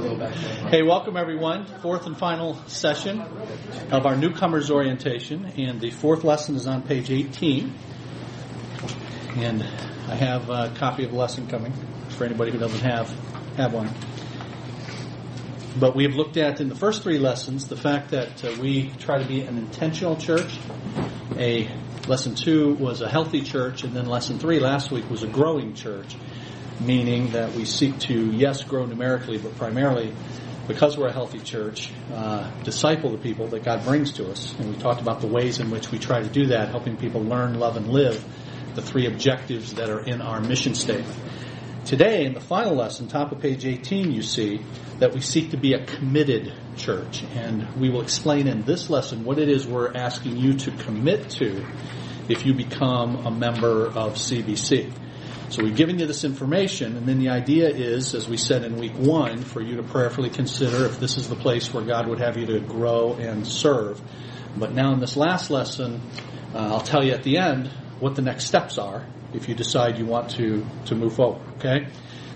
Hey, welcome everyone. Fourth and final session of our newcomers orientation, and the fourth lesson is on page 18. And I have a copy of the lesson coming for anybody who doesn't have have one. But we have looked at in the first three lessons the fact that uh, we try to be an intentional church. A lesson two was a healthy church, and then lesson three last week was a growing church meaning that we seek to, yes, grow numerically, but primarily because we're a healthy church, uh, disciple the people that God brings to us. And we talked about the ways in which we try to do that, helping people learn, love, and live the three objectives that are in our mission statement. Today, in the final lesson, top of page 18, you see that we seek to be a committed church. And we will explain in this lesson what it is we're asking you to commit to if you become a member of CBC. So we've given you this information, and then the idea is, as we said in week one, for you to prayerfully consider if this is the place where God would have you to grow and serve. But now in this last lesson, uh, I'll tell you at the end what the next steps are if you decide you want to, to move forward, okay?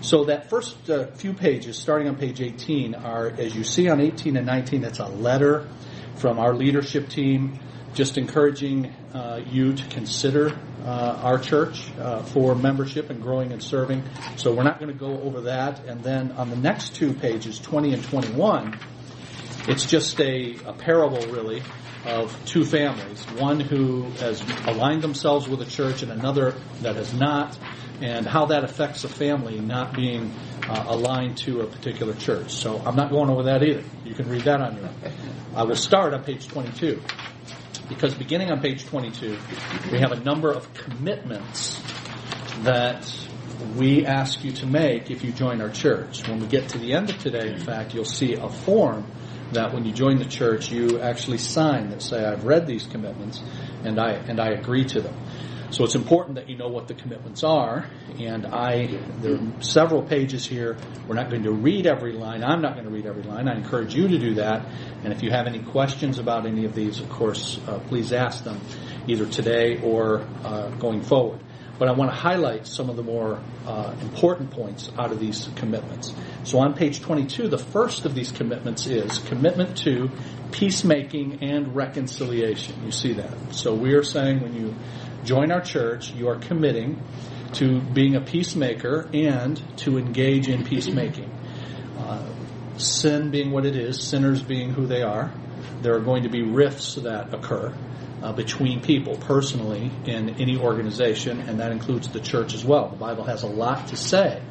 So that first uh, few pages, starting on page 18, are, as you see on 18 and 19, it's a letter from our leadership team just encouraging uh, you to consider uh, our church uh, for membership and growing and serving. So we're not going to go over that. And then on the next two pages, 20 and 21, it's just a, a parable, really, of two families. One who has aligned themselves with a church and another that has not, and how that affects a family not being uh, aligned to a particular church. So I'm not going over that either. You can read that on your own. I will start on page 22 because beginning on page 22, we have a number of commitments that we ask you to make if you join our church. When we get to the end of today, in fact, you'll see a form that when you join the church, you actually sign that say, I've read these commitments and I, and I agree to them. So it's important that you know what the commitments are. And I, there are several pages here. We're not going to read every line. I'm not going to read every line. I encourage you to do that. And if you have any questions about any of these, of course, uh, please ask them either today or uh, going forward. But I want to highlight some of the more uh, important points out of these commitments. So on page 22, the first of these commitments is commitment to peacemaking and reconciliation. You see that. So we are saying when you join our church, you are committing to being a peacemaker and to engage in peacemaking. Uh, sin being what it is, sinners being who they are, there are going to be rifts that occur uh, between people personally in any organization, and that includes the church as well. The Bible has a lot to say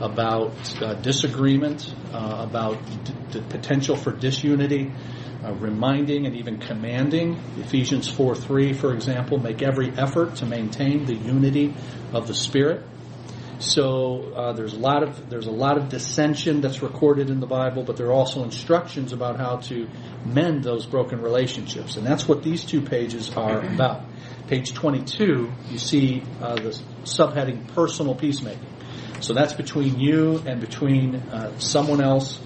about uh, disagreement, uh, about d- the potential for disunity, uh, reminding and even commanding. Ephesians 4 3, for example, make every effort to maintain the unity of the Spirit. So uh, there's a lot of there's a lot of dissension that's recorded in the Bible, but there are also instructions about how to mend those broken relationships, and that's what these two pages are about. Page 22, you see uh, the subheading "Personal Peacemaking." So that's between you and between uh, someone else,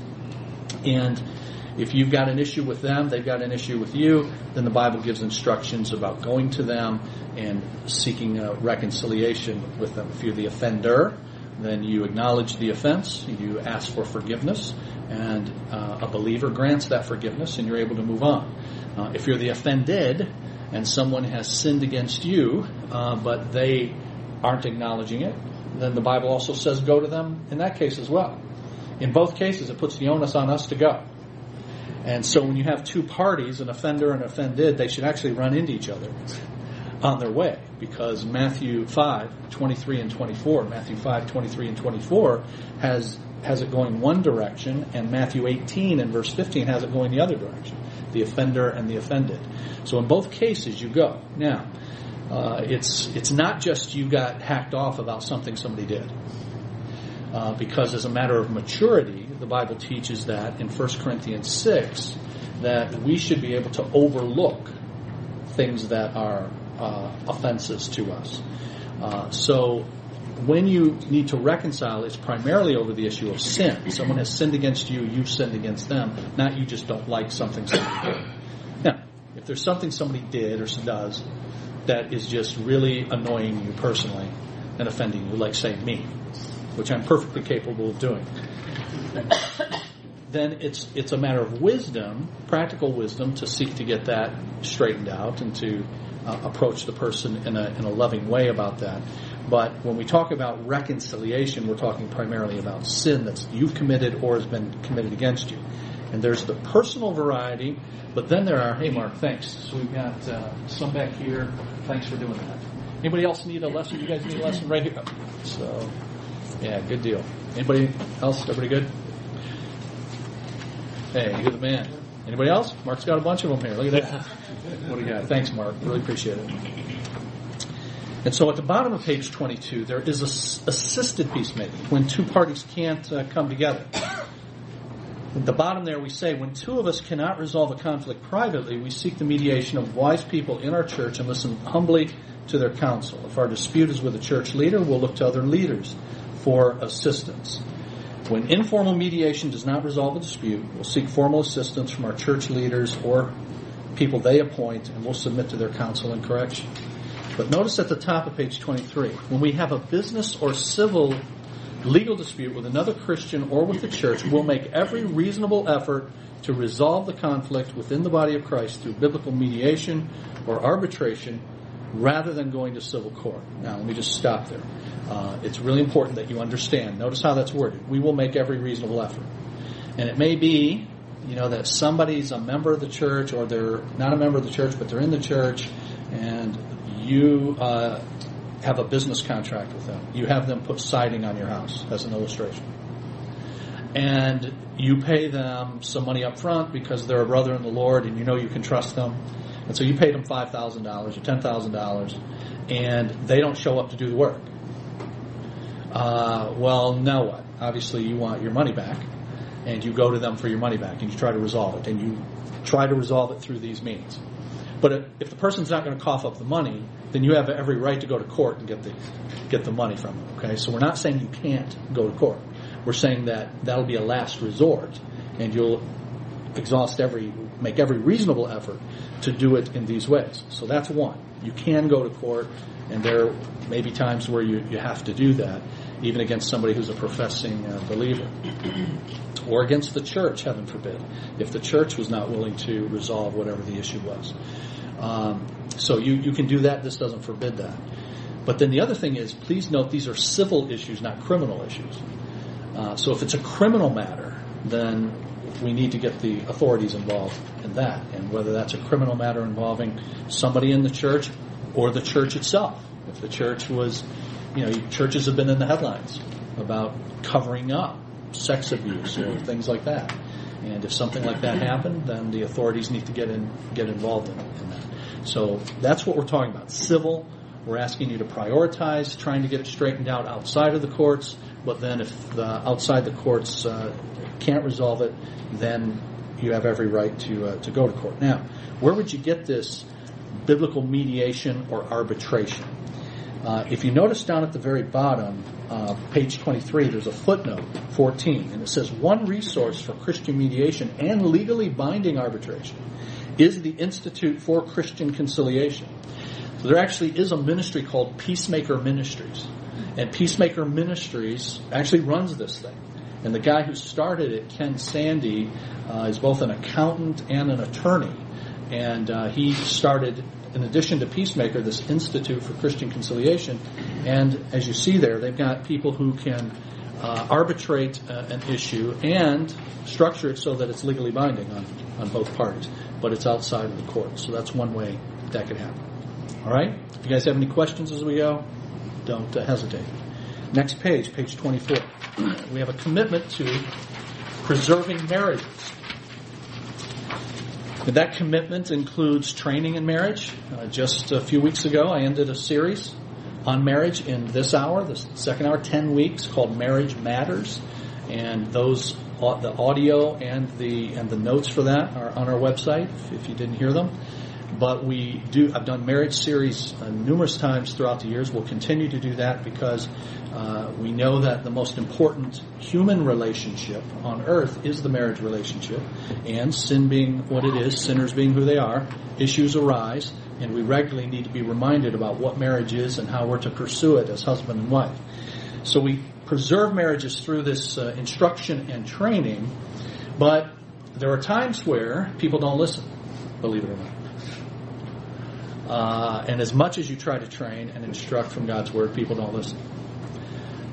and if you've got an issue with them, they've got an issue with you, then the Bible gives instructions about going to them and seeking a reconciliation with them. If you're the offender, then you acknowledge the offense, you ask for forgiveness, and uh, a believer grants that forgiveness, and you're able to move on. Uh, if you're the offended, and someone has sinned against you, uh, but they aren't acknowledging it, then the Bible also says go to them in that case as well. In both cases, it puts the onus on us to go. And so when you have two parties, an offender and an offended, they should actually run into each other on their way because Matthew 5, 23 and 24, Matthew 5, 23 and 24 has, has it going one direction and Matthew 18 and verse 15 has it going the other direction. The offender and the offended. So in both cases you go. Now, uh, it's, it's not just you got hacked off about something somebody did. Uh, because as a matter of maturity, the Bible teaches that in 1 Corinthians 6 that we should be able to overlook things that are uh, offenses to us. Uh, so when you need to reconcile, it's primarily over the issue of sin. Someone has sinned against you, you've sinned against them, not you just don't like something. Now, if there's something somebody did or does that is just really annoying you personally and offending you, like say me, which I'm perfectly capable of doing, then it's it's a matter of wisdom, practical wisdom, to seek to get that straightened out and to uh, approach the person in a in a loving way about that. But when we talk about reconciliation, we're talking primarily about sin that you've committed or has been committed against you. And there's the personal variety, but then there are, hey Mark, thanks. So we've got uh, some back here. Thanks for doing that. Anybody else need a lesson? You guys need a lesson right here. So, yeah, good deal. Anybody else? Everybody good? Hey, you're the man. Anybody else? Mark's got a bunch of them here. Look at that. What do you got? Thanks, Mark. Really appreciate it. And so at the bottom of page 22, there is a, assisted peacemaking when two parties can't uh, come together. At the bottom there, we say, when two of us cannot resolve a conflict privately, we seek the mediation of wise people in our church and listen humbly to their counsel. If our dispute is with a church leader, we'll look to other leaders for assistance. When informal mediation does not resolve a dispute, we'll seek formal assistance from our church leaders or people they appoint, and we'll submit to their counsel and correction. But notice at the top of page 23, when we have a business or civil legal dispute with another Christian or with the church, we'll make every reasonable effort to resolve the conflict within the body of Christ through biblical mediation or arbitration rather than going to civil court. Now, let me just stop there. Uh, it's really important that you understand. Notice how that's worded. We will make every reasonable effort. And it may be, you know, that somebody's a member of the church or they're not a member of the church, but they're in the church and you uh, have a business contract with them. You have them put siding on your house, as an illustration. And you pay them some money up front because they're a brother in the Lord and you know you can trust them. And so you paid them $5,000 or $10,000 and they don't show up to do the work. Uh, well, now what? Obviously, you want your money back and you go to them for your money back and you try to resolve it and you try to resolve it through these means. But if the person's not going to cough up the money, then you have every right to go to court and get the get the money from them. Okay, so we're not saying you can't go to court. We're saying that that'll be a last resort, and you'll exhaust every make every reasonable effort to do it in these ways. So that's one. You can go to court, and there may be times where you, you have to do that, even against somebody who's a professing uh, believer. or against the church, heaven forbid, if the church was not willing to resolve whatever the issue was. Um, so you, you can do that. This doesn't forbid that. But then the other thing is, please note these are civil issues, not criminal issues. Uh, so if it's a criminal matter, then we need to get the authorities involved in that. And whether that's a criminal matter involving somebody in the church or the church itself. If the church was, you know, churches have been in the headlines about covering up sex abuse or things like that. And if something like that happened, then the authorities need to get in, get involved in, in that. So that's what we're talking about. Civil, we're asking you to prioritize trying to get it straightened out outside of the courts. But then if the, outside the courts uh, can't resolve it, then you have every right to uh, to go to court. Now, where would you get this biblical mediation or arbitration? Uh, if you notice down at the very bottom, uh, page 23, there's a footnote 14, and it says one resource for Christian mediation and legally binding arbitration is the Institute for Christian Conciliation. So there actually is a ministry called Peacemaker Ministries. And Peacemaker Ministries actually runs this thing. And the guy who started it, Ken Sande, uh, is both an accountant and an attorney. And uh, he started, in addition to Peacemaker, this Institute for Christian Conciliation. And as you see there, they've got people who can uh, arbitrate uh, an issue and structure it so that it's legally binding on, on both parties but it's outside of the court. So that's one way that could happen. All right? If you guys have any questions as we go, don't uh, hesitate. Next page, page 24. We have a commitment to preserving marriages. That commitment includes training in marriage. Uh, just a few weeks ago, I ended a series on marriage in this hour, the second hour, 10 weeks, called Marriage Matters. And those the audio and the and the notes for that are on our website if you didn't hear them. But we do. I've done marriage series uh, numerous times throughout the years. We'll continue to do that because uh, we know that the most important human relationship on earth is the marriage relationship, and sin being what it is, sinners being who they are, issues arise, and we regularly need to be reminded about what marriage is and how we're to pursue it as husband and wife. So we preserve marriages through this uh, instruction and training, But there are times where people don't listen, believe it or not. Uh, and as much as you try to train and instruct from God's word, people don't listen.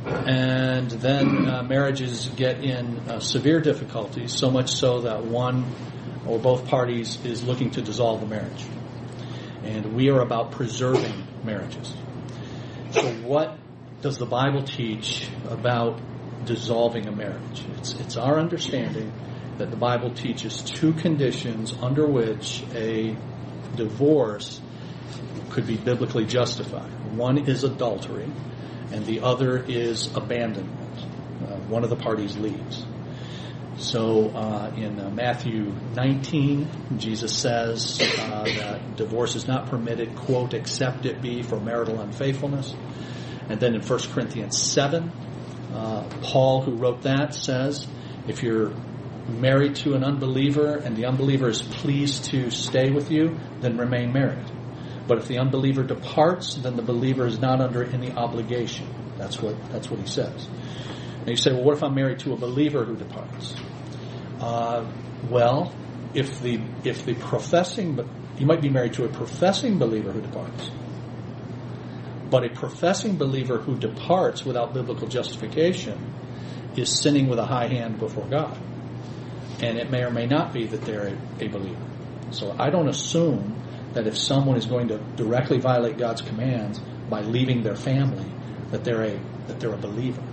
And then uh, marriages get in uh, severe difficulties, so much so that one or both parties is looking to dissolve the marriage. And we are about preserving marriages. So, what does the Bible teach about dissolving a marriage? It's, it's our understanding that the Bible teaches two conditions under which a divorce could be biblically justified. One is adultery, and the other is abandonment. Uh, one of the parties leaves. So uh, in uh, Matthew 19, Jesus says uh, that divorce is not permitted, quote, except it be for marital unfaithfulness. And then in 1 Corinthians 7, uh, Paul, who wrote that, says if you're married to an unbeliever and the unbeliever is pleased to stay with you, then remain married. But if the unbeliever departs, then the believer is not under any obligation. That's what that's what he says. And you say, well, what if I'm married to a believer who departs? Uh, well, if the if the professing, but you might be married to a professing believer who departs. But a professing believer who departs without biblical justification is sinning with a high hand before God. And it may or may not be that they're a, a believer. So I don't assume that if someone is going to directly violate God's commands by leaving their family, that they're a that they're a believer.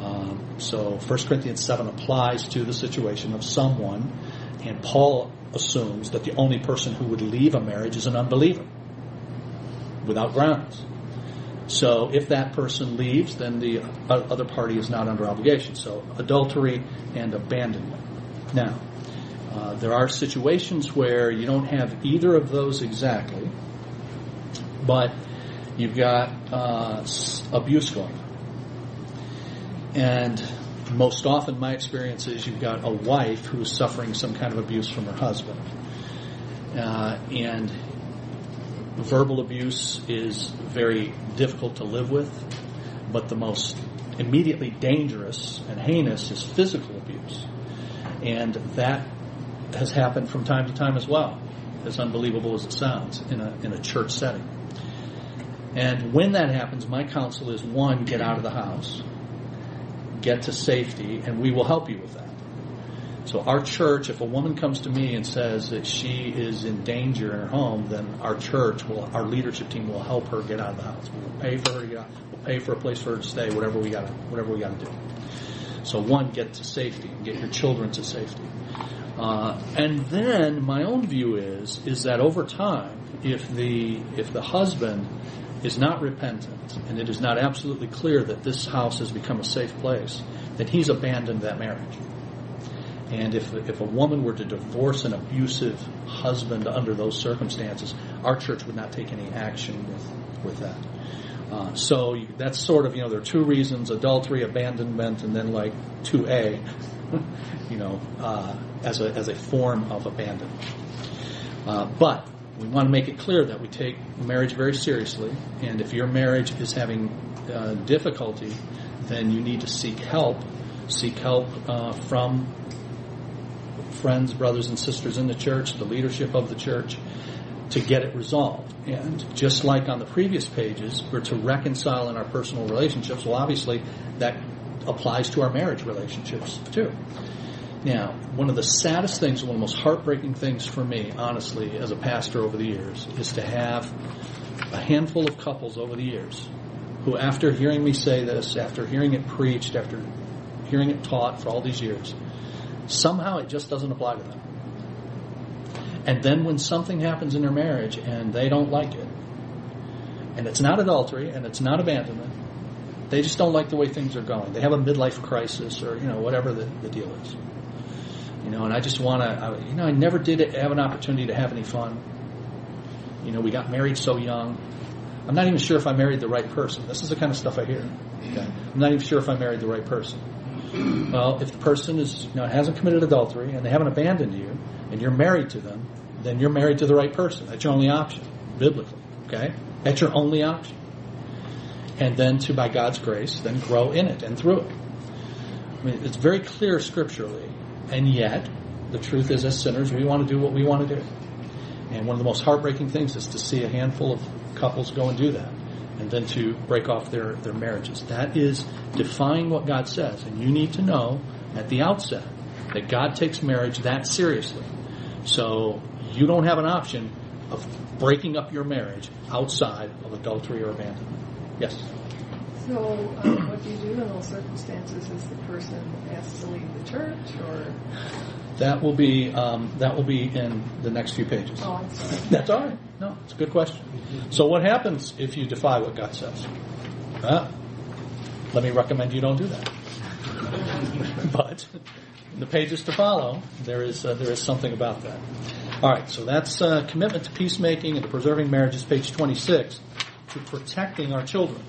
Um, so 1 Corinthians 7 applies to the situation of someone, and Paul assumes that the only person who would leave a marriage is an unbeliever without grounds. So if that person leaves, then the other party is not under obligation. So adultery and abandonment. Now, uh, there are situations where you don't have either of those exactly, but you've got uh, abuse going on. And most often, my experience is you've got a wife who is suffering some kind of abuse from her husband. Uh, and verbal abuse is very difficult to live with, but the most immediately dangerous and heinous is physical abuse. And that has happened from time to time as well, as unbelievable as it sounds, in a, in a church setting. And when that happens, my counsel is one, get out of the house, get to safety, and we will help you with that. So our church, if a woman comes to me and says that she is in danger in her home, then our church will, our leadership team will help her get out of the house. We'll pay for her to get out. We'll pay for a place for her to stay. Whatever we got, whatever we got to do. So one, get to safety, get your children to safety. Uh, and then my own view is is that over time, if the if the husband is not repentant and it is not absolutely clear that this house has become a safe place, then he's abandoned that marriage. And if if a woman were to divorce an abusive husband under those circumstances, our church would not take any action with with that. Uh, so that's sort of you know there are two reasons: adultery, abandonment, and then like two A, you know, uh, as a as a form of abandonment. Uh, but we want to make it clear that we take marriage very seriously, and if your marriage is having uh, difficulty, then you need to seek help. Seek help uh, from friends, brothers, and sisters in the church, the leadership of the church, to get it resolved. And just like on the previous pages, we're to reconcile in our personal relationships. Well, obviously, that applies to our marriage relationships too. Now, one of the saddest things, one of the most heartbreaking things for me, honestly, as a pastor over the years, is to have a handful of couples over the years who, after hearing me say this, after hearing it preached, after hearing it taught for all these years, somehow it just doesn't apply to them. And then when something happens in their marriage and they don't like it, and it's not adultery and it's not abandonment, they just don't like the way things are going. They have a midlife crisis or, you know, whatever the, the deal is. You know, and I just want to, you know, I never did have an opportunity to have any fun. You know, we got married so young. I'm not even sure if I married the right person. This is the kind of stuff I hear. Okay? I'm not even sure if I married the right person. Well, if the person is, you know, hasn't committed adultery and they haven't abandoned you, and you're married to them, then you're married to the right person. That's your only option, biblically. Okay, that's your only option. And then to, by God's grace, then grow in it and through it. I mean, it's very clear scripturally And yet, the truth is, as sinners, we want to do what we want to do. And one of the most heartbreaking things is to see a handful of couples go and do that and then to break off their, their marriages. That is defying what God says. And you need to know at the outset that God takes marriage that seriously. So you don't have an option of breaking up your marriage outside of adultery or abandonment. Yes? So, um, what do you do in those circumstances? Is the person asked to leave the church, or? That will be um, that will be in the next few pages. Oh, I'm sorry. That's all right. No, it's a good question. So, what happens if you defy what God says? Uh, let me recommend you don't do that. but in the pages to follow, there is uh, there is something about that. All right. So that's uh, commitment to peacemaking and to preserving marriages, page twenty six, to protecting our children.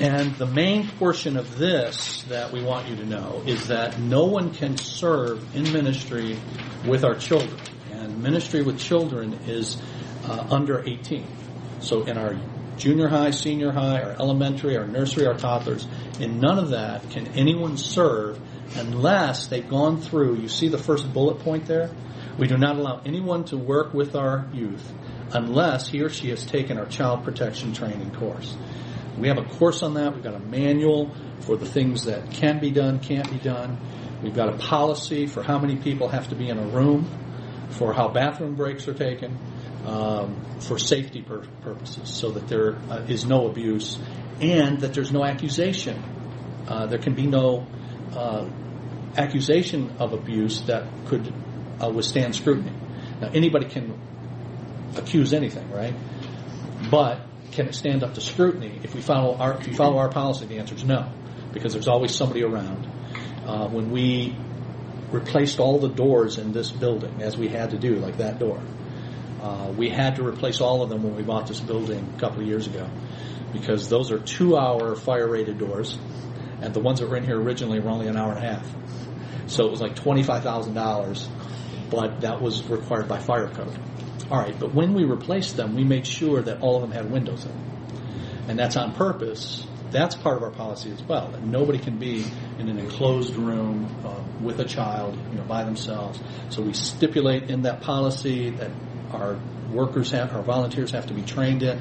And the main portion of this that we want you to know is that no one can serve in ministry with our children. And ministry with children is uh, under 18. So in our junior high, senior high, our elementary, our nursery, our toddlers, in none of that can anyone serve unless they've gone through, you see the first bullet point there? We do not allow anyone to work with our youth unless he or she has taken our child protection training course. We have a course on that. We've got a manual for the things that can be done, can't be done. We've got a policy for how many people have to be in a room, for how bathroom breaks are taken, um, for safety pur- purposes, so that there uh, is no abuse and that there's no accusation. Uh, there can be no uh, accusation of abuse that could uh, withstand scrutiny. Now, anybody can accuse anything, right? But can it stand up to scrutiny? If we follow our if you follow our policy, the answer is no, because there's always somebody around. Uh, when we replaced all the doors in this building, as we had to do, like that door, uh, we had to replace all of them when we bought this building a couple of years ago, because those are two-hour fire-rated doors, and the ones that were in here originally were only an hour and a half. So it was like twenty-five thousand dollars, but that was required by fire code. All right, but when we replaced them, we made sure that all of them had windows in them. And that's on purpose. That's part of our policy as well. That nobody can be in an enclosed room uh, with a child, you know, by themselves. So we stipulate in that policy that our workers have, our volunteers have to be trained in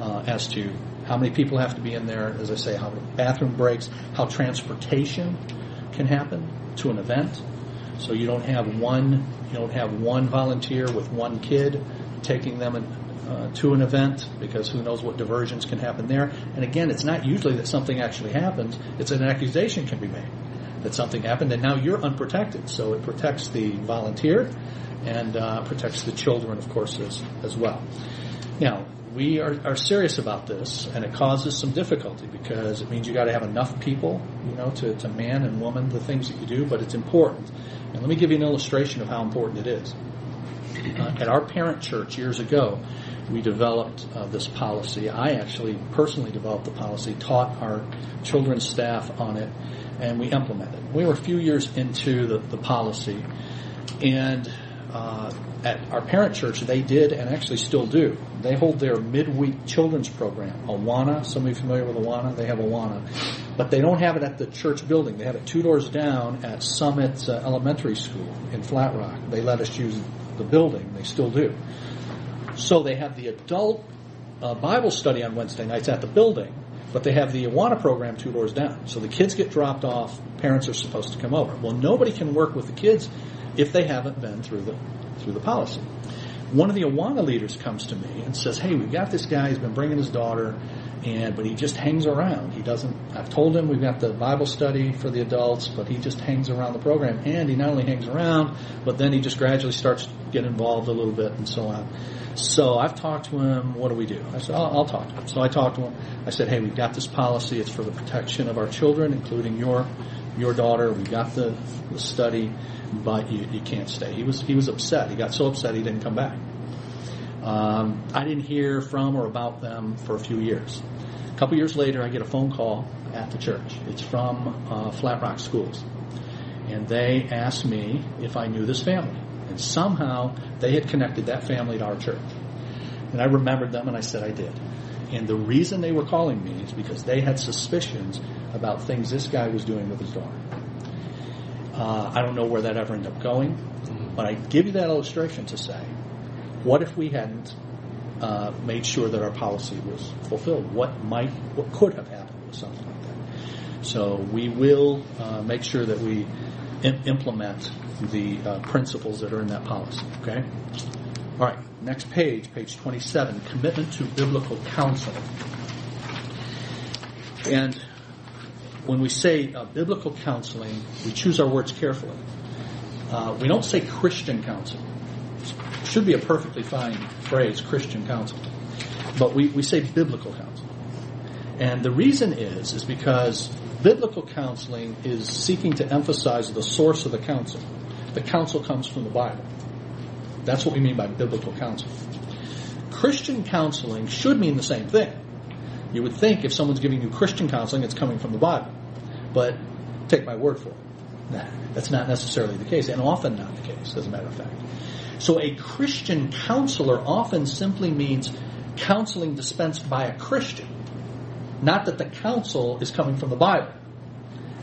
uh, as to how many people have to be in there. As I say, how many bathroom breaks, how transportation can happen to an event. So you don't have one you don't have one volunteer with one kid taking them uh, to an event because who knows what diversions can happen there. And again, it's not usually that something actually happens. It's an accusation can be made that something happened and now you're unprotected. So it protects the volunteer and uh, protects the children, of course, as, as well. Now, we are, are serious about this, and it causes some difficulty because it means you got to have enough people, you know, to, to man and woman the things that you do. But it's important. And let me give you an illustration of how important it is. Uh, at our parent church years ago, we developed uh, this policy. I actually personally developed the policy, taught our children's staff on it, and we implemented. It. We were a few years into the, the policy, and at our parent church, they did and actually still do. They hold their midweek children's program, Awana. Some of you familiar with Awana? They have Awana. But they don't have it at the church building. They have it two doors down at Summit uh, Elementary School in Flat Rock. They let us use the building. They still do. So they have the adult uh, Bible study on Wednesday nights at the building, but they have the Awana program two doors down. So the kids get dropped off. Parents are supposed to come over. Well, nobody can work with the kids if they haven't been through the through the policy. One of the Awana leaders comes to me and says, "Hey, we've got this guy. He's been bringing his daughter, and but he just hangs around. He doesn't. I've told him we've got the Bible study for the adults, but he just hangs around the program. And he not only hangs around, but then he just gradually starts to get involved a little bit and so on. So I've talked to him. What do we do? I said, I'll, I'll talk to him. So I talked to him. I said, Hey, we've got this policy. It's for the protection of our children, including your your daughter. We got the, the study but you, you can't stay. He was he was upset. He got so upset he didn't come back. Um, I didn't hear from or about them for a few years. A couple years later, I get a phone call at the church. It's from uh, Flat Rock Schools, and they asked me if I knew this family, and somehow they had connected that family to our church. And I remembered them, and I said I did. And the reason they were calling me is because they had suspicions about things this guy was doing with his daughter. Uh, I don't know where that ever ended up going, but I give you that illustration to say, what if we hadn't uh, made sure that our policy was fulfilled? What might, what could have happened with something like that? So we will uh, make sure that we im- implement the uh, principles that are in that policy. Okay. All right. Next page, page 27, commitment to biblical counsel. And when we say uh, biblical counseling, we choose our words carefully. Uh, we don't say Christian counsel. It should be a perfectly fine phrase, Christian counsel. But we, we say biblical counsel. And the reason is, is because biblical counseling is seeking to emphasize the source of the counsel. The counsel comes from the Bible. That's what we mean by biblical counsel. Christian counseling should mean the same thing. You would think if someone's giving you Christian counseling, it's coming from the Bible. But take my word for it. That's not necessarily the case, and often not the case, as a matter of fact. So a Christian counselor often simply means counseling dispensed by a Christian. Not that the counsel is coming from the Bible.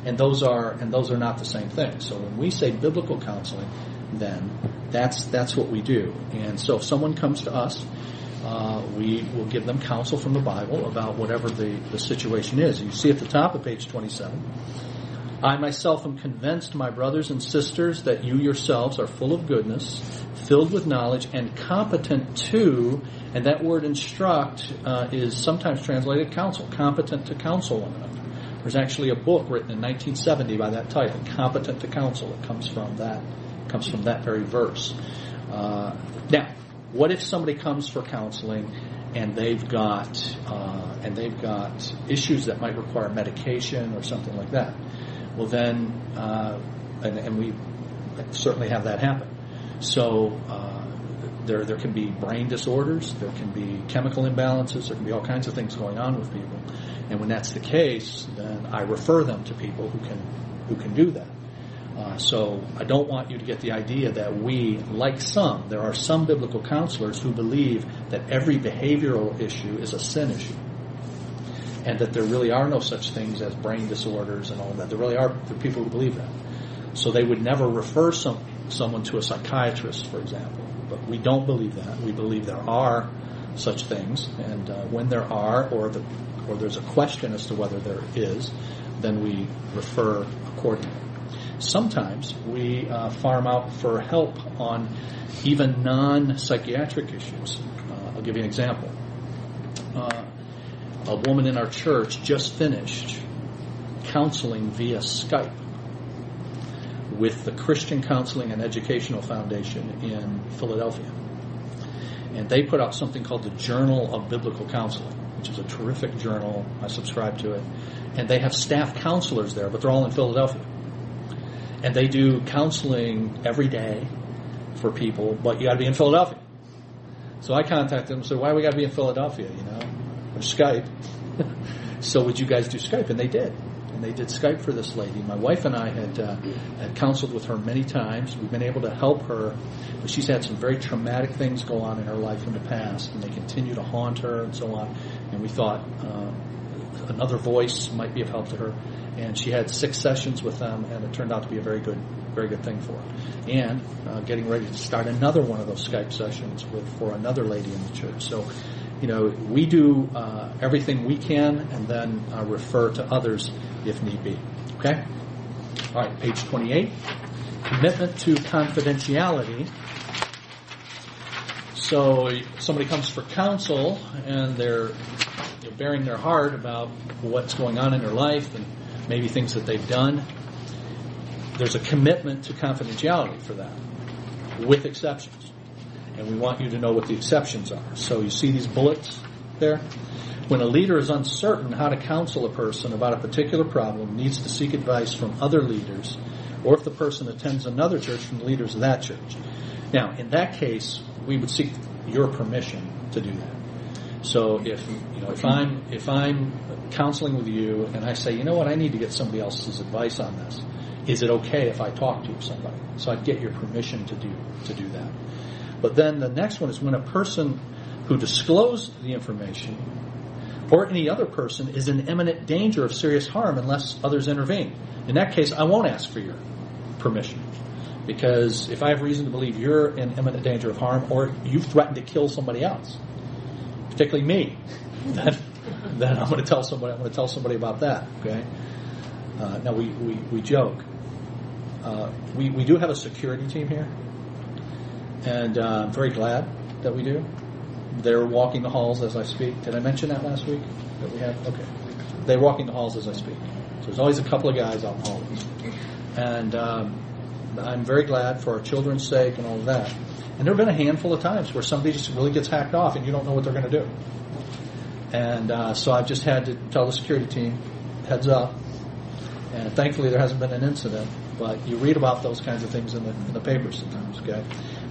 And those are and those are not the same thing. So when we say biblical counseling, then that's that's what we do. And so if someone comes to us, uh, we will give them counsel from the Bible about whatever the, the situation is. You see at the top of page 27. I myself am convinced, my brothers and sisters, that you yourselves are full of goodness, filled with knowledge, and competent to, and that word instruct uh, is sometimes translated counsel, competent to counsel one another. There's actually a book written in 1970 by that title, Competent to Counsel. It comes from that, comes from that very verse. Uh, now, what if somebody comes for counseling and they've got uh, and they've got issues that might require medication or something like that? Well, then, uh, and, and, we certainly have that happen. So uh, there there can be brain disorders, there can be chemical imbalances, there can be all kinds of things going on with people. And when that's the case, then I refer them to people who can who can do that. So I don't want you to get the idea that we, like some, there are some biblical counselors who believe that every behavioral issue is a sin issue. And that there really are no such things as brain disorders and all that. There really are people who believe that. So they would never refer some, someone to a psychiatrist, for example. But we don't believe that. We believe there are such things, and uh, when there are, or the, or there's a question as to whether there is, then we refer accordingly. Sometimes we uh, farm out for help on even non-psychiatric issues. Uh, I'll give you an example. Uh, a woman in our church just finished counseling via Skype with the Christian Counseling and Educational Foundation in Philadelphia. And they put out something called the Journal of Biblical Counseling, which is a terrific journal. I subscribe to it. And they have staff counselors there, but they're all in Philadelphia. And they do counseling every day for people, but you gotta be in Philadelphia. So I contacted them said, why we gotta be in Philadelphia, you know? Or Skype. so would you guys do Skype? And they did and they did Skype for this lady. My wife and I had, uh, had counseled with her many times. We've been able to help her, but she's had some very traumatic things go on in her life in the past, and they continue to haunt her and so on. And we thought uh, another voice might be of help to her. And she had six sessions with them, and it turned out to be a very good, very good thing for her. And uh, getting ready to start another one of those Skype sessions with for another lady in the church. So you know, we do uh, everything we can and then uh, refer to others if need be. Okay? All right, page 28. Commitment to confidentiality. So somebody comes for counsel and they're you know, bearing their heart about what's going on in their life and maybe things that they've done. There's a commitment to confidentiality for that, with exceptions. And we want you to know what the exceptions are. So you see these bullets there? When a leader is uncertain how to counsel a person about a particular problem, needs to seek advice from other leaders, or if the person attends another church from the leaders of that church. Now, in that case, we would seek your permission to do that. So if you know if I'm if I'm counseling with you and I say, you know what, I need to get somebody else's advice on this. Is it okay if I talk to somebody? So I'd get your permission to do to do that. But then the next one is when a person who disclosed the information or any other person is in imminent danger of serious harm unless others intervene. In that case, I won't ask for your permission. Because if I have reason to believe you're in imminent danger of harm or you've threatened to kill somebody else, particularly me, then, then I'm going to tell somebody. I'm going to tell somebody about that. Okay. Uh, now we, we, we joke. Uh, we, we do have a security team here, and uh, I'm very glad that we do. They're walking the halls as I speak. Did I mention that last week? That we have? Okay. They're walking the halls as I speak. So there's always a couple of guys out in the hallways. And um, I'm very glad for our children's sake and all of that. And there have been a handful of times where somebody just really gets hacked off and you don't know what they're going to do. And uh, so I've just had to tell the security team, heads up. And thankfully there hasn't been an incident, but you read about those kinds of things in the, in the papers sometimes, okay?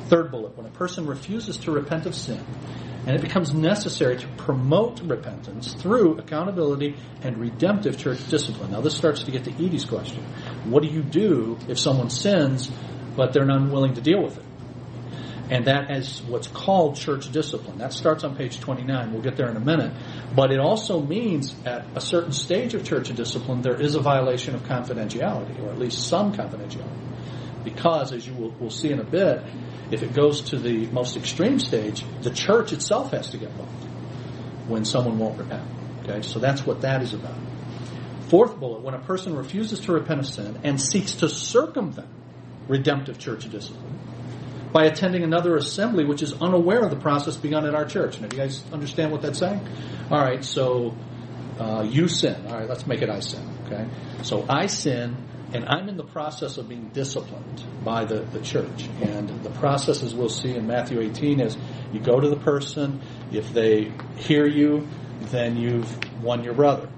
Third bullet, when a person refuses to repent of sin, and it becomes necessary to promote repentance through accountability and redemptive church discipline. Now, this starts to get to Edie's question. What do you do if someone sins, but they're not willing to deal with it? And that is what's called church discipline. That starts on page 29. We'll get there in a minute. But it also means at a certain stage of church discipline, there is a violation of confidentiality, or at least some confidentiality. Because, as you will we'll see in a bit, if it goes to the most extreme stage, the church itself has to get involved when someone won't repent. Okay, so that's what that is about. Fourth bullet, when a person refuses to repent of sin and seeks to circumvent redemptive church discipline by attending another assembly which is unaware of the process begun at our church. Now, do you guys understand what that's saying? All right, so uh, you sin. All right, let's make it I sin. Okay, so I sin and I'm in the process of being disciplined by the, the church. And the process, as we'll see in Matthew 18, is you go to the person, if they hear you, then you've won your brother,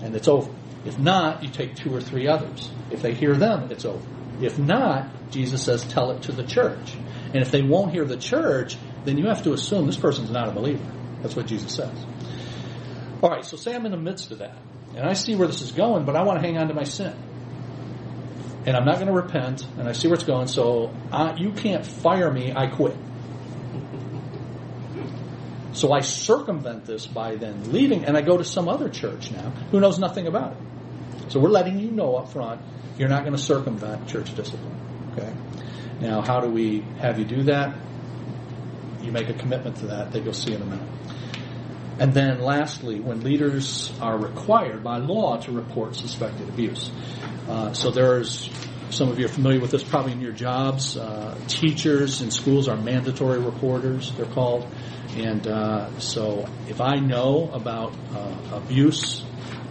and it's over. If not, you take two or three others. If they hear them, it's over. If not, Jesus says, tell it to the church. And if they won't hear the church, then you have to assume this person's not a believer. That's what Jesus says. All right, so say I'm in the midst of that, and I see where this is going, but I want to hang on to my sin and I'm not going to repent, and I see where it's going, so I, you can't fire me, I quit. So I circumvent this by then leaving, and I go to some other church now who knows nothing about it. So we're letting you know up front, you're not going to circumvent church discipline. Okay? Now, how do we have you do that? You make a commitment to that that you'll see in a minute. And then lastly, when leaders are required by law to report suspected abuse. Uh, so there's some of you are familiar with this probably in your jobs. Uh, teachers in schools are mandatory reporters, they're called. And uh, so if I know about uh, abuse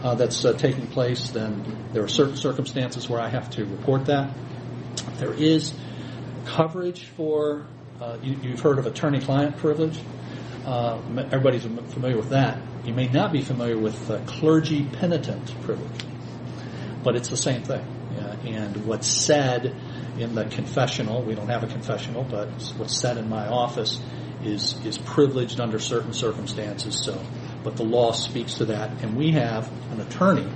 uh, that's uh, taking place, then there are certain circumstances where I have to report that. There is coverage for, uh, you, have heard of attorney client privilege. Uh, everybody's familiar with that. You may not be familiar with clergy penitent privilege, but it's the same thing and what's said in the confessional, we don't have a confessional, but what's said in my office is, is privileged under certain circumstances. So, but the law speaks to that, and we have an attorney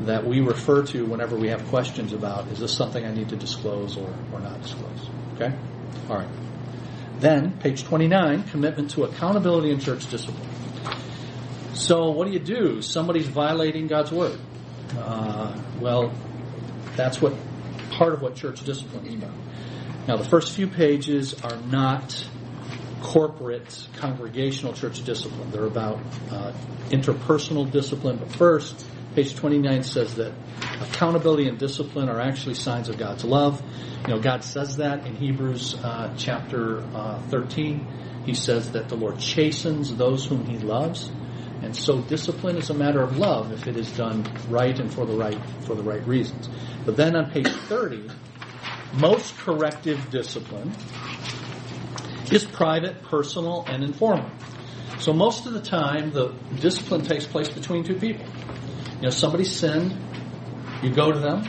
that we refer to whenever we have questions about is this something I need to disclose or, or not disclose. Okay? All right. Then, page 29, commitment to accountability in church discipline. So, what do you do? Somebody's violating God's word. Uh, well, that's what part of what church discipline is about. Now, the first few pages are not corporate congregational church discipline. They're about uh, interpersonal discipline. But first, page 29 says that accountability and discipline are actually signs of God's love. You know, God says that in Hebrews uh, chapter uh, 13. He says that the Lord chastens those whom He loves. And so discipline is a matter of love if it is done right and for the right for the right reasons. But then on page 30, most corrective discipline is private, personal, and informal. So most of the time, the discipline takes place between two people. You know, somebody sinned, you go to them,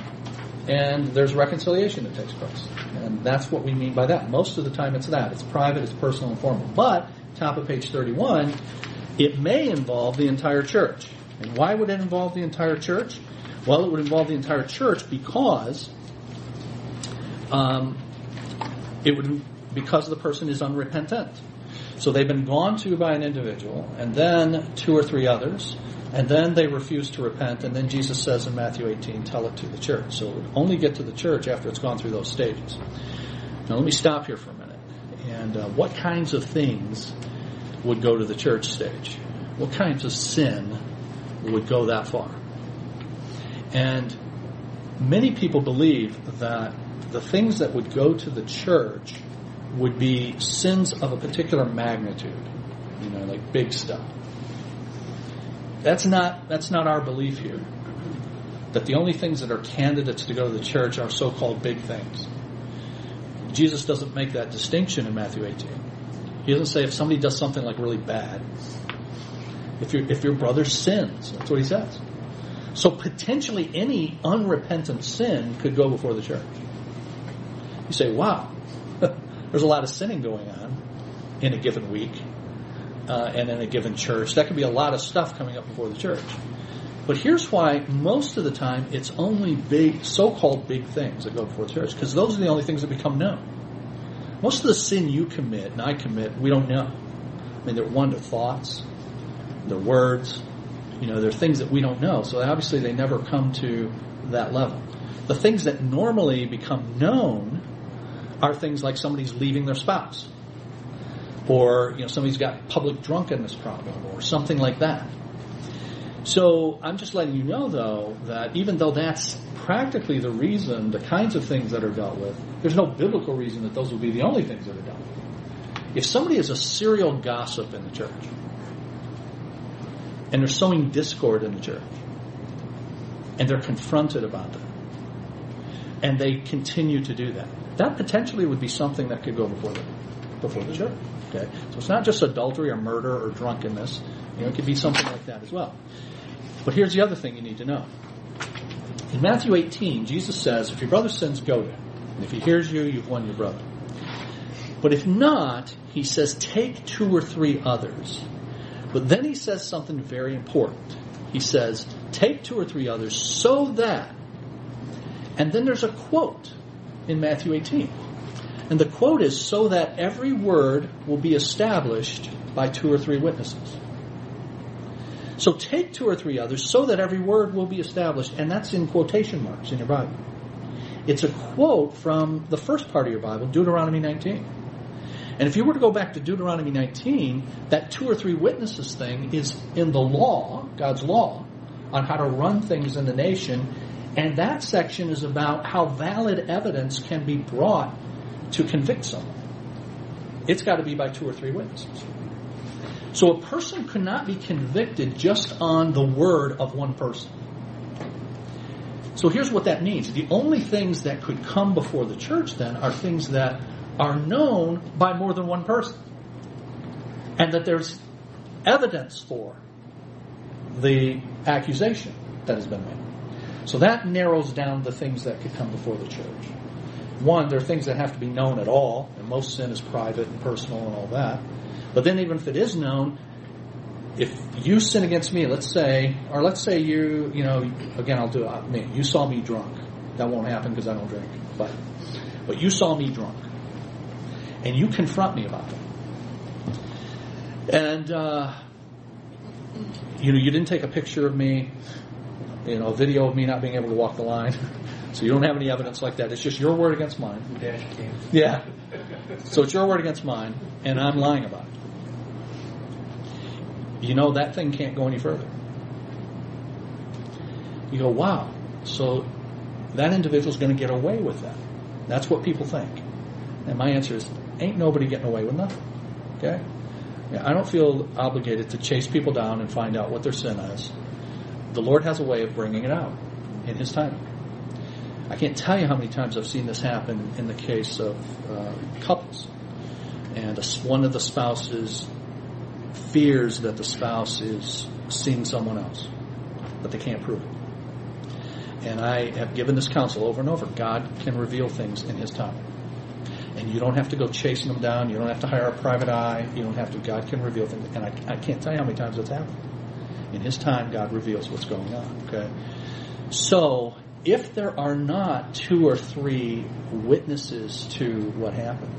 and there's reconciliation that takes place. And that's what we mean by that. Most of the time it's that. It's private, it's personal, and formal. But, top of page 31, it may involve the entire church. And why would it involve the entire church? Well, it would involve the entire church because um, it would because the person is unrepentant. So they've been gone to by an individual, and then two or three others, and then they refuse to repent, and then Jesus says in Matthew 18, tell it to the church. So it would only get to the church after it's gone through those stages. Now let me stop here for a minute. And uh, what kinds of things would go to the church stage? What kinds of sin would go that far? And many people believe that the things that would go to the church would be sins of a particular magnitude, you know, like big stuff. That's not that's not our belief here. That the only things that are candidates to go to the church are so-called big things. Jesus doesn't make that distinction in Matthew 18. He doesn't say if somebody does something like really bad, if your if your brother sins, that's what he says. So potentially any unrepentant sin could go before the church. You say, wow, there's a lot of sinning going on in a given week uh, and in a given church. That could be a lot of stuff coming up before the church. But here's why most of the time it's only big, so-called big things that go before the church, because those are the only things that become known. Most of the sin you commit and I commit, we don't know. I mean, they're one, they're thoughts, they're words, you know, they're things that we don't know. So obviously they never come to that level. The things that normally become known are things like somebody's leaving their spouse or you know somebody's got public drunkenness problem or something like that. So I'm just letting you know though that even though that's practically the reason, the kinds of things that are dealt with, there's no biblical reason that those will be the only things that are dealt with. If somebody is a serial gossip in the church and they're sowing discord in the church and they're confronted about that and they continue to do that, that potentially would be something that could go before the before the church. Okay, so it's not just adultery or murder or drunkenness. You know, it could be something like that as well. But here's the other thing you need to know. In Matthew 18, Jesus says, "If your brother sins, go to him. And if he hears you, you've won your brother." But if not, he says, take two or three others. But then he says something very important. He says, take two or three others so that, and then there's a quote in Matthew 18. And the quote is, so that every word will be established by two or three witnesses. So take two or three others so that every word will be established. And that's in quotation marks in your Bible. It's a quote from the first part of your Bible, Deuteronomy 19. And if you were to go back to Deuteronomy 19, that two or three witnesses thing is in the law, God's law, on how to run things in the nation. And that section is about how valid evidence can be brought to convict someone. It's got to be by two or three witnesses. So a person could not be convicted just on the word of one person. So here's what that means. The only things that could come before the church then are things that are known by more than one person. And that there's evidence for the accusation that has been made. So that narrows down the things that could come before the church. One, there are things that have to be known at all, and most sin is private and personal and all that. But then even if it is known, if you sin against me, let's say, or let's say you, you know, again, I'll do it, me. You saw me drunk. That won't happen because I don't drink. But, but you saw me drunk. And you confront me about it. And, uh, you know, you didn't take a picture of me, you know, a video of me not being able to walk the line. So you don't have any evidence like that. It's just your word against mine. Yeah. So it's your word against mine, and I'm lying about it. You know that thing can't go any further. You go, wow. So that individual's going to get away with that. That's what people think. And my answer is, ain't nobody getting away with nothing. Okay? Yeah, I don't feel obligated to chase people down and find out what their sin is. The Lord has a way of bringing it out in His timing. I can't tell you how many times I've seen this happen in the case of uh, couples. And one of the spouses fears that the spouse is seeing someone else, but they can't prove it. And I have given this counsel over and over. God can reveal things in His time. And you don't have to go chasing them down. You don't have to hire a private eye. You don't have to. God can reveal things. And I, I can't tell you how many times that's happened. In His time, God reveals what's going on. Okay? So, if there are not two or three witnesses to what happened,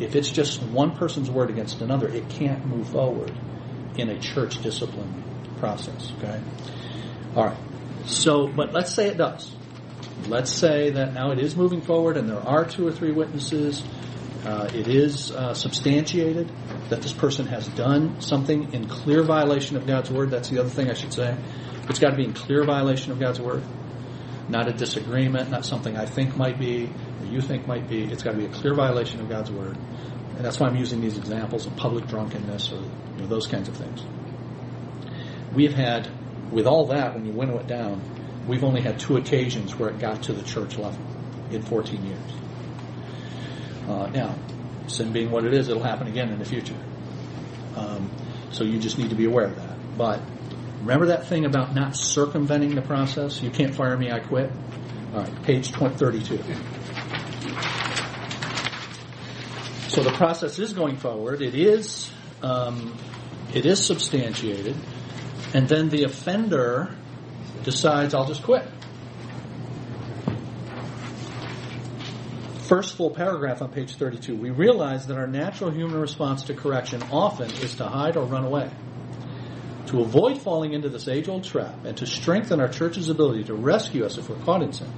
If it's just one person's word against another, it can't move forward in a church discipline process. Okay. All right. So, but let's say it does. Let's say that now it is moving forward, and there are two or three witnesses. Uh, it is uh, substantiated that this person has done something in clear violation of God's word. That's the other thing I should say. It's got to be in clear violation of God's word, not a disagreement, not something I think might be or you think might be. It's got to be a clear violation of God's word. And that's why I'm using these examples of public drunkenness or you know, those kinds of things. We've had, with all that, when you winnow it down, we've only had two occasions where it got to the church level in 14 years. Uh, now, sin being what it is, it'll happen again in the future. Um, so you just need to be aware of that. But remember that thing about not circumventing the process? You can't fire me, I quit. All right, page 32. So the process is going forward. It is um, it is substantiated, and then the offender decides, "I'll just quit." First full paragraph on page 32. We realize that our natural human response to correction often is to hide or run away. To avoid falling into this age old trap and to strengthen our church's ability to rescue us if we're caught in sin,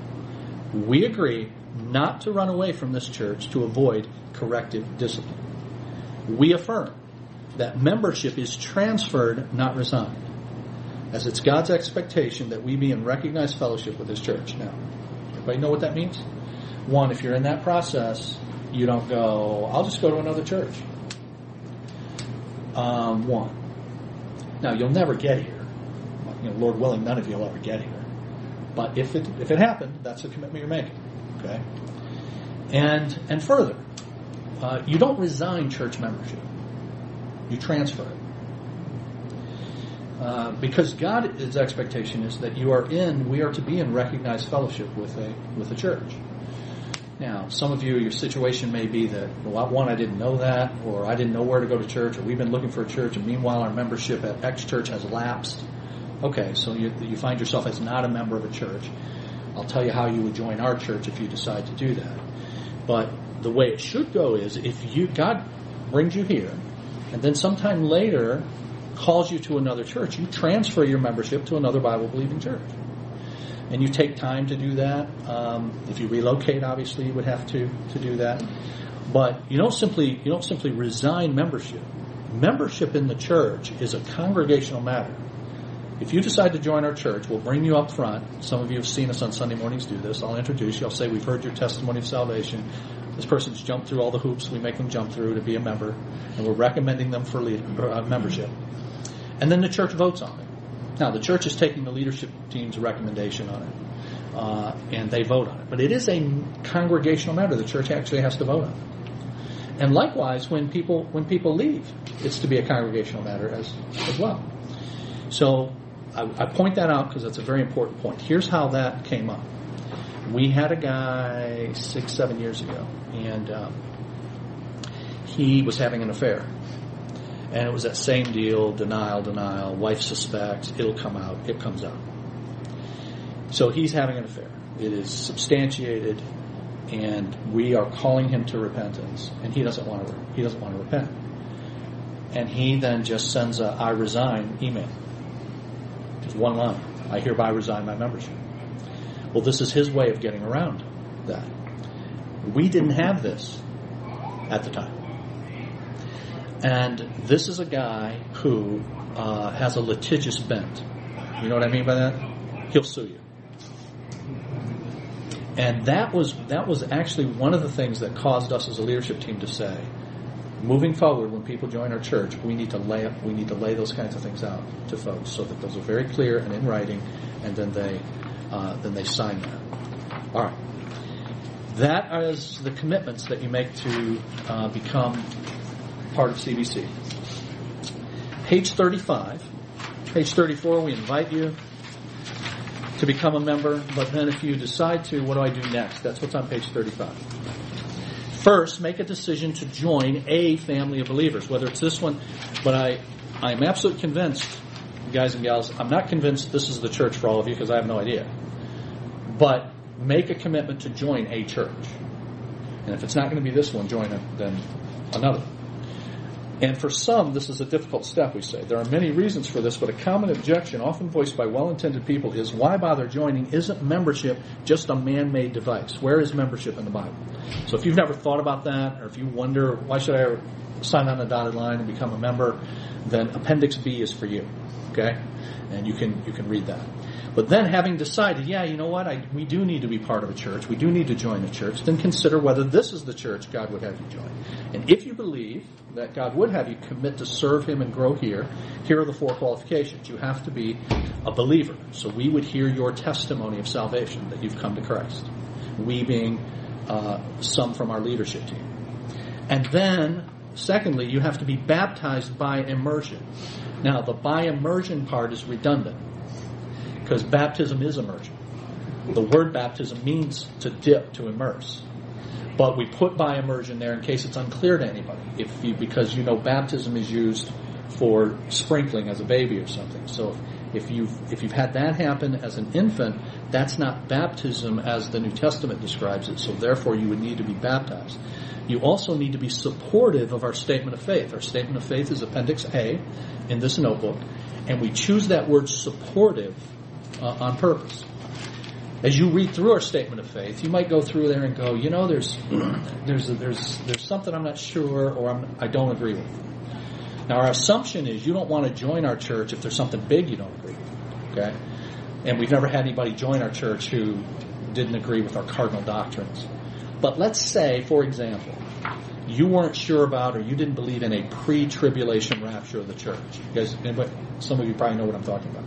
we agree not to run away from this church to avoid corrective discipline. We affirm that membership is transferred, not resigned, as it's God's expectation that we be in recognized fellowship with His church. Now, everybody know what that means? One, if you're in that process, you don't go, I'll just go to another church. Um, one. Now, you'll never get here. You know, Lord willing, none of you will ever get here. But if it if it happened, that's a commitment you're making. Okay. And and further, uh, you don't resign church membership. You transfer it. Uh, because God's expectation is that you are in, we are to be in recognized fellowship with a with a church. Now, some of you, your situation may be that, well, one, I didn't know that, or I didn't know where to go to church, or we've been looking for a church, and meanwhile our membership at X church has lapsed. Okay, so you, you find yourself as not a member of a church. I'll tell you how you would join our church if you decide to do that. But the way it should go is if you God brings you here, and then sometime later calls you to another church, you transfer your membership to another Bible believing church and you take time to do that. Um, if you relocate, obviously you would have to to do that. But you don't simply you don't simply resign membership. Membership in the church is a congregational matter. If you decide to join our church, we'll bring you up front. Some of you have seen us on Sunday mornings do this. I'll introduce you. I'll say we've heard your testimony of salvation. This person's jumped through all the hoops we make them jump through to be a member, and we're recommending them for lead, uh, membership. And then the church votes on it. Now, the church is taking the leadership team's recommendation on it, uh, and they vote on it. But it is a congregational matter. The church actually has to vote on it. And likewise, when people when people leave, it's to be a congregational matter as as well. So I, I point that out because that's a very important point. Here's how that came up. We had a guy six seven years ago, and um, he was having an affair and it was that same deal denial, denial, wife suspects, it'll come out, it comes out. So he's having an affair. It is substantiated, and we are calling him to repentance, and he doesn't want to, he doesn't want to repent. And he then just sends a I resign email. Just one line. I hereby resign my membership. Well, this is his way of getting around that. We didn't have this at the time. And this is a guy who uh, has a litigious bent. You know what I mean by that? He'll sue you. And that was that was actually one of the things that caused us as a leadership team to say, moving forward, when people join our church, we need to lay we need to lay those kinds of things out to folks so that those are very clear and in writing, and then they uh, then they sign that. All right. That is the commitments that you make to uh, become part of CBC. Page 35. Page 34, we invite you to become a member, but then if you decide to, what do I do next? That's what's on page 35. First, make a decision to join a family of believers, whether it's this one, but I, I'm absolutely convinced, guys and gals, I'm not convinced this is the church for all of you because I have no idea. But make a commitment to join a church. And if it's not going to be this one, join it, then another. And for some, this is a difficult step, we say. There are many reasons for this, but a common objection, often voiced by well intended people, is why bother joining? Isn't membership just a man made device? Where is membership in the Bible? So if you've never thought about that, or if you wonder, why should I sign on a dotted line and become a member, then Appendix B is for you. Okay? And you can, you can read that. But then having decided, yeah, you know what, I, we do need to be part of a church, we do need to join a church, then consider whether this is the church God would have you join. And if you believe that God would have you commit to serve Him and grow here, here are the four qualifications. You have to be a believer. So we would hear your testimony of salvation, that you've come to Christ. We being uh, some from our leadership team. And then, secondly, you have to be baptized by immersion. Now, the by immersion part is redundant because baptism is immersion. The word baptism means to dip, to immerse. But we put by immersion there in case it's unclear to anybody. If you, because you know baptism is used for sprinkling as a baby or something. So if you've if you've had that happen as an infant, that's not baptism as the New Testament describes it. So therefore, you would need to be baptized. You also need to be supportive of our statement of faith. Our statement of faith is Appendix A in this notebook, and we choose that word supportive Uh, on purpose. As you read through our statement of faith, you might go through there and go, you know, there's there's there's there's something I'm not sure or I'm, I don't agree with. Now, our assumption is you don't want to join our church if there's something big you don't agree with. Okay, and we've never had anybody join our church who didn't agree with our cardinal doctrines. But let's say, for example, you weren't sure about or you didn't believe in a pre-tribulation rapture of the church. You guys, anybody, some of you probably know what I'm talking about.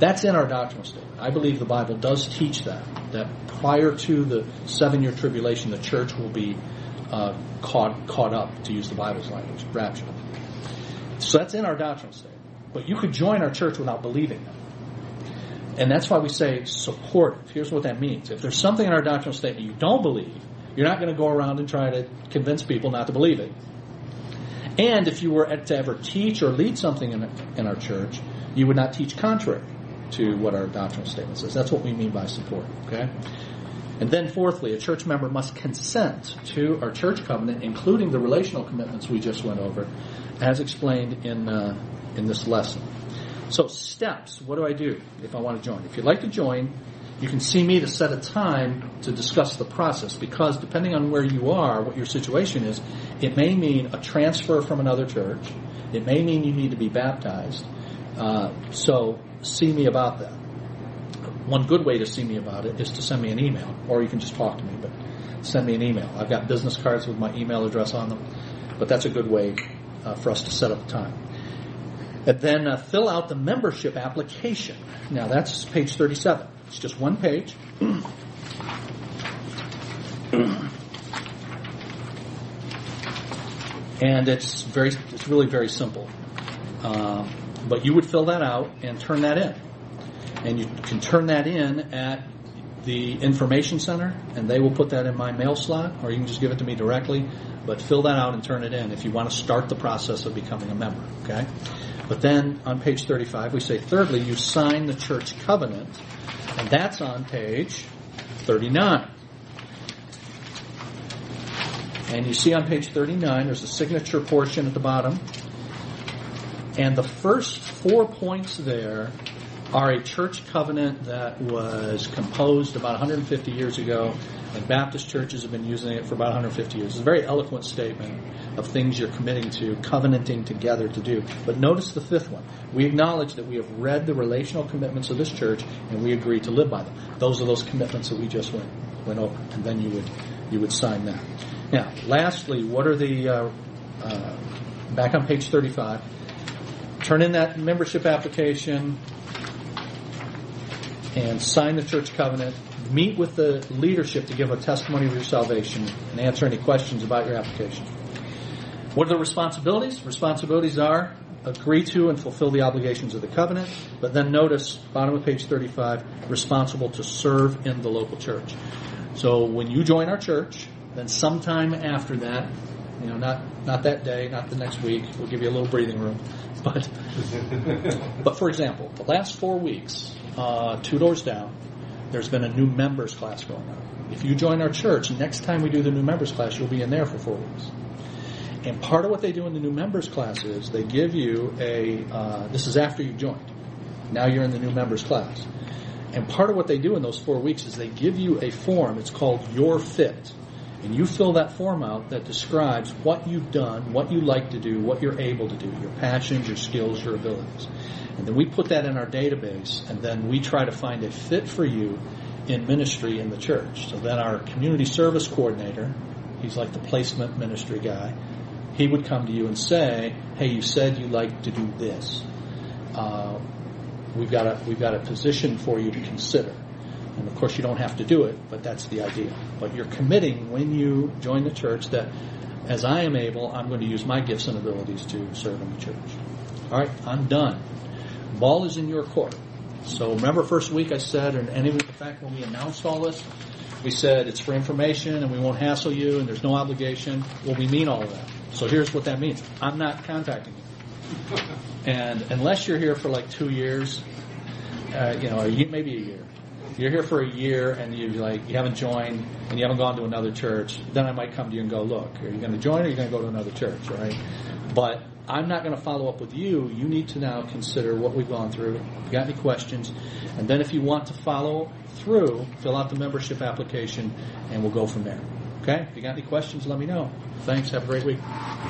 That's in our doctrinal statement. I believe the Bible does teach that, that prior to the seven year tribulation, the church will be uh, caught, caught up, to use the Bible's language, rapture. So that's in our doctrinal statement. But you could join our church without believing that. And that's why we say supportive. Here's what that means. If there's something in our doctrinal statement you don't believe, you're not going to go around and try to convince people not to believe it. And if you were to ever teach or lead something in, in our church, you would not teach contrary to what our doctrinal statement says. That's what we mean by support. Okay. And then, fourthly, a church member must consent to our church covenant, including the relational commitments we just went over, as explained in uh, in this lesson. So, steps. What do I do if I want to join? If you'd like to join, you can see me to set a time to discuss the process because depending on where you are, what your situation is, it may mean a transfer from another church. It may mean you need to be baptized. Uh, so see me about that. One good way to see me about it is to send me an email, or you can just talk to me, but send me an email. I've got business cards with my email address on them, but that's a good way uh, for us to set up a time. And then uh, fill out the membership application. Now that's page 37. It's just one page. and it's very, it's really very simple. Um, but you would fill that out and turn that in. And you can turn that in at the information center, and they will put that in my mail slot, or you can just give it to me directly. But fill that out and turn it in if you want to start the process of becoming a member. Okay. But then on page 35, we say, thirdly, you sign the church covenant, and that's on page 39. And you see on page 39, there's a signature portion at the bottom. And the first four points there are a church covenant that was composed about 150 years ago, and Baptist churches have been using it for about 150 years. It's a very eloquent statement of things you're committing to, covenanting together to do. But notice the fifth one. We acknowledge that we have read the relational commitments of this church, and we agree to live by them. Those are those commitments that we just went went over, and then you would you would sign that. Now, lastly, what are the uh, uh, back on page 35? Turn in that membership application and sign the church covenant. Meet with the leadership to give a testimony of your salvation and answer any questions about your application. What are the responsibilities? Responsibilities are agree to and fulfill the obligations of the covenant, but then notice, bottom of page 35, responsible to serve in the local church. So when you join our church, then sometime after that, you know, not, not that day, not the next week, we'll give you a little breathing room. But, but for example, the last four weeks, uh, two doors down, there's been a new members class going on. If you join our church, next time we do the new members class, you'll be in there for four weeks. And part of what they do in the new members class is they give you a, uh, this is after you've joined. Now you're in the new members class. And part of what they do in those four weeks is they give you a form. It's called Your Fit. And you fill that form out that describes what you've done, what you like to do, what you're able to do, your passions, your skills, your abilities. And then we put that in our database, and then we try to find a fit for you in ministry in the church. So then our community service coordinator, he's like the placement ministry guy, he would come to you and say, "Hey, you said you like to do this. Uh, we've got a we've got a position for you to consider." And of course, you don't have to do it, but that's the idea. But you're committing when you join the church that, as I am able, I'm going to use my gifts and abilities to serve in the church. All right, I'm done. Ball is in your court. So remember, first week I said, and any the fact when we announced all this, we said it's for information and we won't hassle you and there's no obligation. Well, we mean all of that. So here's what that means. I'm not contacting you. And unless you're here for like two years, uh, you know, maybe a year. You're here for a year and you like you haven't joined and you haven't gone to another church, then I might come to you and go, look, are you going to join or are you going to go to another church, right? But I'm not going to follow up with you. You need to now consider what we've gone through. If you got any questions, and then if you want to follow through, fill out the membership application, and we'll go from there. Okay? If you got any questions, let me know. Thanks. Have a great week.